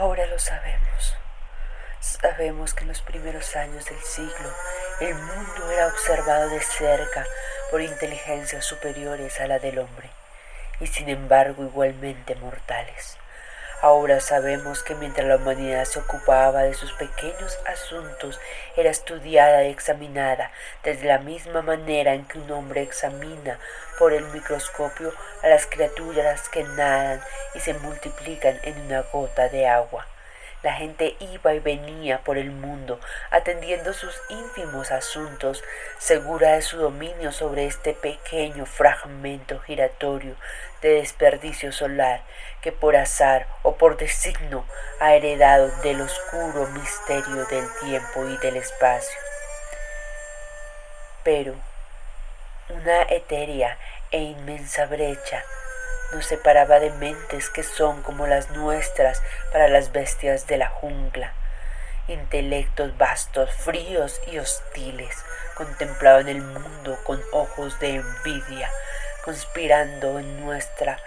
Ahora lo sabemos. Sabemos que en los primeros años del siglo el mundo era observado de cerca por inteligencias superiores a la del hombre y sin embargo igualmente mortales. Ahora sabemos que mientras la humanidad se ocupaba de sus pequeños asuntos, era estudiada y examinada desde la misma manera en que un hombre examina por el microscopio a las criaturas que nadan y se multiplican en una gota de agua. La gente iba y venía por el mundo, atendiendo sus ínfimos asuntos, segura de su dominio sobre este pequeño fragmento giratorio de desperdicio solar que por azar o por designo ha heredado del oscuro misterio del tiempo y del espacio. Pero una etérea e inmensa brecha nos separaba de mentes que son como las nuestras para las bestias de la jungla. Intelectos vastos, fríos y hostiles, contemplaban el mundo con ojos de envidia, conspirando en nuestra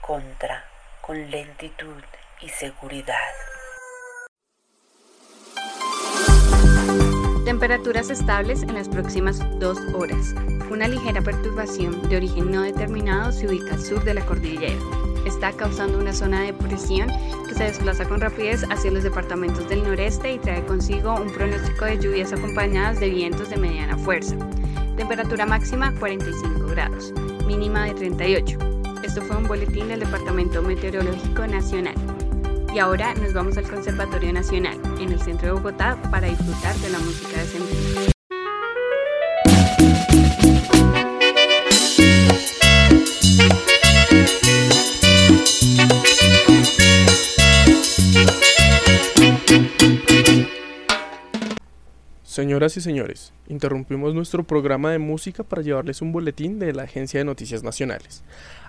contra con lentitud y seguridad. Temperaturas estables en las próximas dos horas. Una ligera perturbación de origen no determinado se ubica al sur de la cordillera. Está causando una zona de presión que se desplaza con rapidez hacia los departamentos del noreste y trae consigo un pronóstico de lluvias acompañadas de vientos de mediana fuerza. Temperatura máxima 45 grados, mínima de 38. Esto fue un boletín del Departamento Meteorológico Nacional. Y ahora nos vamos al Conservatorio Nacional, en el centro de Bogotá, para disfrutar de la música de sentido. Señoras y señores, interrumpimos nuestro programa de música para llevarles un boletín de la Agencia de Noticias Nacionales.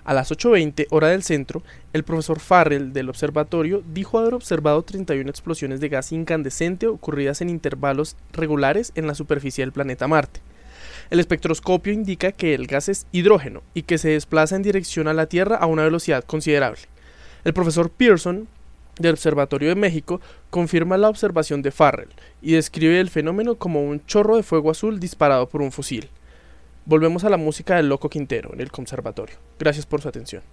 A las 8.20 hora del centro, el profesor Farrell del observatorio dijo haber observado 31 explosiones de gas incandescente ocurridas en intervalos regulares en la superficie del planeta Marte. El espectroscopio indica que el gas es hidrógeno y que se desplaza en dirección a la Tierra a una velocidad considerable. El profesor Pearson del Observatorio de México confirma la observación de Farrell y describe el fenómeno como un chorro de fuego azul disparado por un fusil. Volvemos a la música del Loco Quintero en el conservatorio. Gracias por su atención.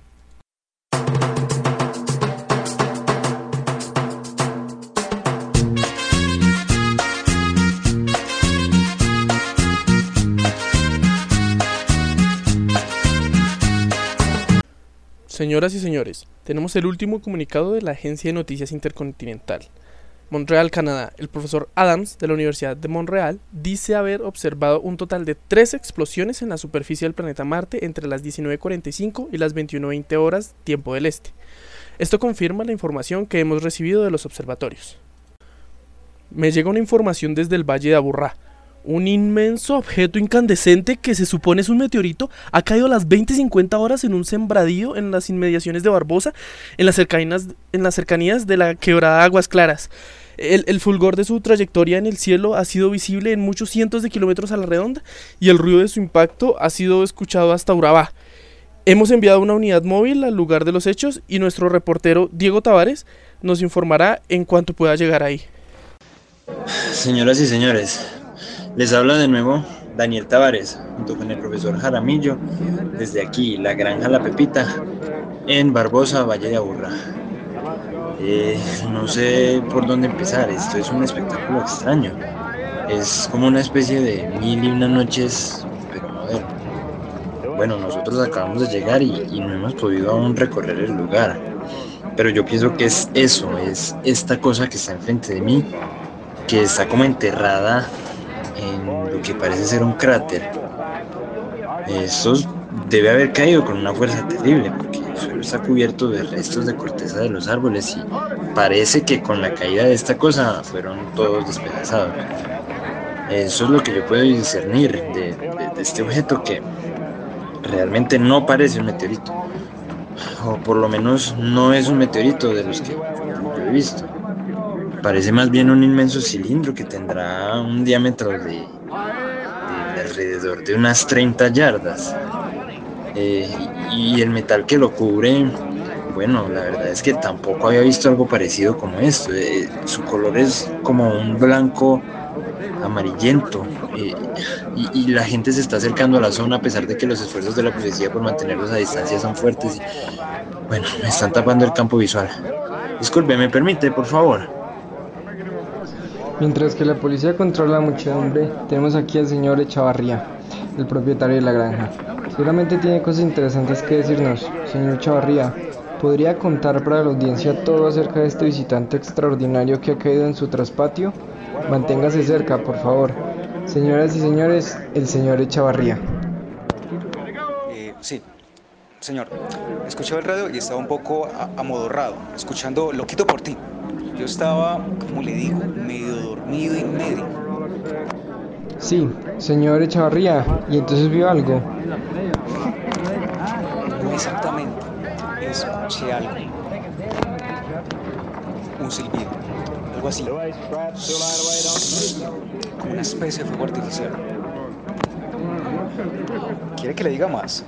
Señoras y señores, tenemos el último comunicado de la Agencia de Noticias Intercontinental. Montreal, Canadá. El profesor Adams de la Universidad de Montreal dice haber observado un total de tres explosiones en la superficie del planeta Marte entre las 19.45 y las 21.20 horas tiempo del este. Esto confirma la información que hemos recibido de los observatorios. Me llega una información desde el Valle de Aburrá, un inmenso objeto incandescente que se supone es un meteorito ha caído a las 20-50 horas en un sembradío en las inmediaciones de Barbosa, en las cercanías, en las cercanías de la quebrada Aguas Claras. El, fulgor de su trayectoria en el cielo ha sido visible en muchos cientos de kilómetros a la redonda y el ruido de su impacto ha sido escuchado hasta Urabá. Hemos enviado una unidad móvil al lugar de los hechos y nuestro reportero Diego Tavares nos informará en cuanto pueda llegar ahí. Señoras y señores, les habla de nuevo Daniel Tavares, junto con el profesor Jaramillo, desde aquí, la Granja La Pepita, en Barbosa, Valle de Aburra. Eh, no sé por dónde empezar, esto es un espectáculo extraño. Es como una especie de mil y una noches, pero moderno. Bueno, nosotros acabamos de llegar y, no hemos podido aún recorrer el lugar. Pero yo pienso que es eso, es esta cosa que está enfrente de mí, que está como enterrada en lo que parece ser un cráter. Esto debe haber caído con una fuerza terrible porque está cubierto de restos de corteza de los árboles y parece que con la caída de esta cosa fueron todos despedazados. Eso es lo que yo puedo discernir de, este objeto que realmente no parece un meteorito. O por lo menos no es un meteorito de los que he visto. Parece más bien un inmenso cilindro que tendrá un diámetro de alrededor de unas 30 yardas. Eh, y el metal que lo cubre Bueno, la verdad es que tampoco había visto algo parecido como esto. Eh, su color es como un blanco amarillento eh, y, la gente se está acercando a la zona a pesar de que los esfuerzos de la policía por mantenerlos a distancia son fuertes. bueno, me están tapando el campo visual. Disculpe, ¿me permite, por favor? Mientras que la policía controla la muchedumbre, tenemos aquí al señor Echavarría, el propietario de la granja. Seguramente tiene cosas interesantes que decirnos. Señor Echavarría, ¿podría contar para la audiencia todo acerca de este visitante extraordinario que ha caído en su traspatio? Manténgase cerca, por favor. Señoras y señores, el señor Echavarría. Eh, sí, señor. Escuchaba el radio y estaba un poco amodorrado, escuchando Loquito por ti. Yo estaba, como le digo, medio dormido y medio. Sí, señor Echavarría, ¿y entonces vio algo? No exactamente. Escuché algo. Un silbido algo así. Como una especie de fuego artificial. ¿Quiere que le diga más?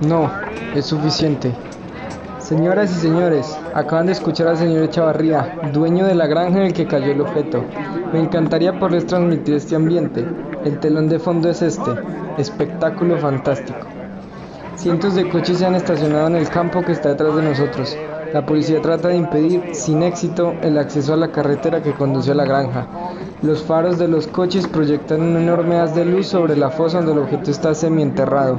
No, es suficiente. Señoras y señores, acaban de escuchar al señor Echavarría, dueño de la granja en el que cayó el objeto. Me encantaría poderles transmitir este ambiente. El telón de fondo es este, espectáculo fantástico. Cientos de coches se han estacionado en el campo que está detrás de nosotros. La policía trata de impedir, sin éxito, el acceso a la carretera que conduce a la granja. Los faros de los coches proyectan un enorme haz de luz sobre la fosa donde el objeto está semienterrado.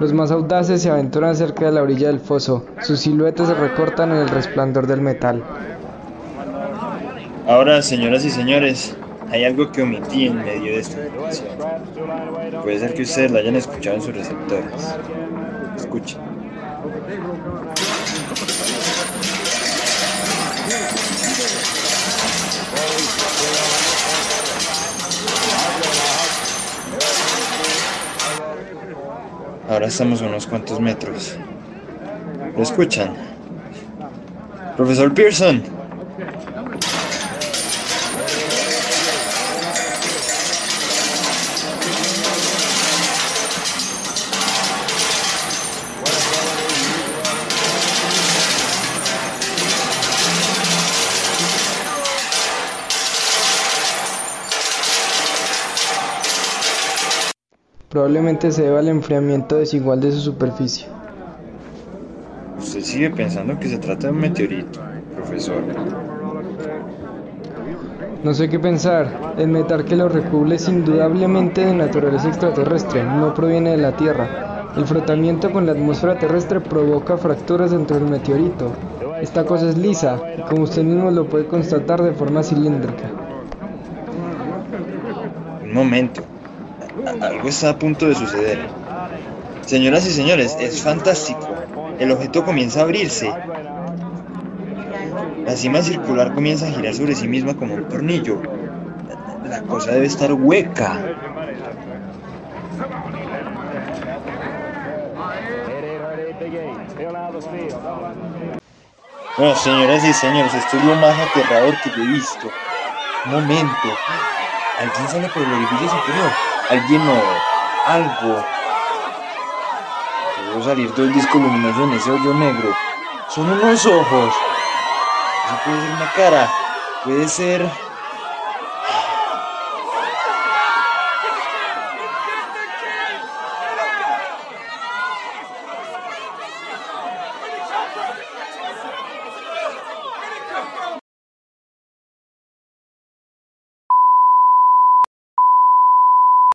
Los más audaces se aventuran cerca de la orilla del foso. Sus siluetas se recortan en el resplandor del metal. Ahora, señoras y señores, hay algo que omití en medio de esta información. Puede ser que ustedes la hayan escuchado en sus receptores. Escuchen. Ahora estamos a unos cuantos metros. ¿Lo escuchan? Profesor Pearson. Probablemente se deba al enfriamiento desigual de su superficie. Usted sigue pensando que se trata de un meteorito, profesor. No sé qué pensar. El metal que lo recubre es indudablemente de naturaleza extraterrestre, no proviene de la Tierra. El frotamiento con la atmósfera terrestre provoca fracturas dentro del meteorito. Esta cosa es lisa, y como usted mismo lo puede constatar de forma cilíndrica. Un momento. Algo está a punto de suceder. Señoras y señores, es fantástico. El objeto comienza a abrirse. La cima circular comienza a girar sobre sí misma como un tornillo. La cosa debe estar hueca. No, señoras y señores, esto es lo más aterrador que he visto. Un momento. Alguien sale por el orificio superior alguien o algo. Puedo salir todo el disco luminoso en ese hoyo negro. Son unos ojos. Eso puede ser una cara. Puede ser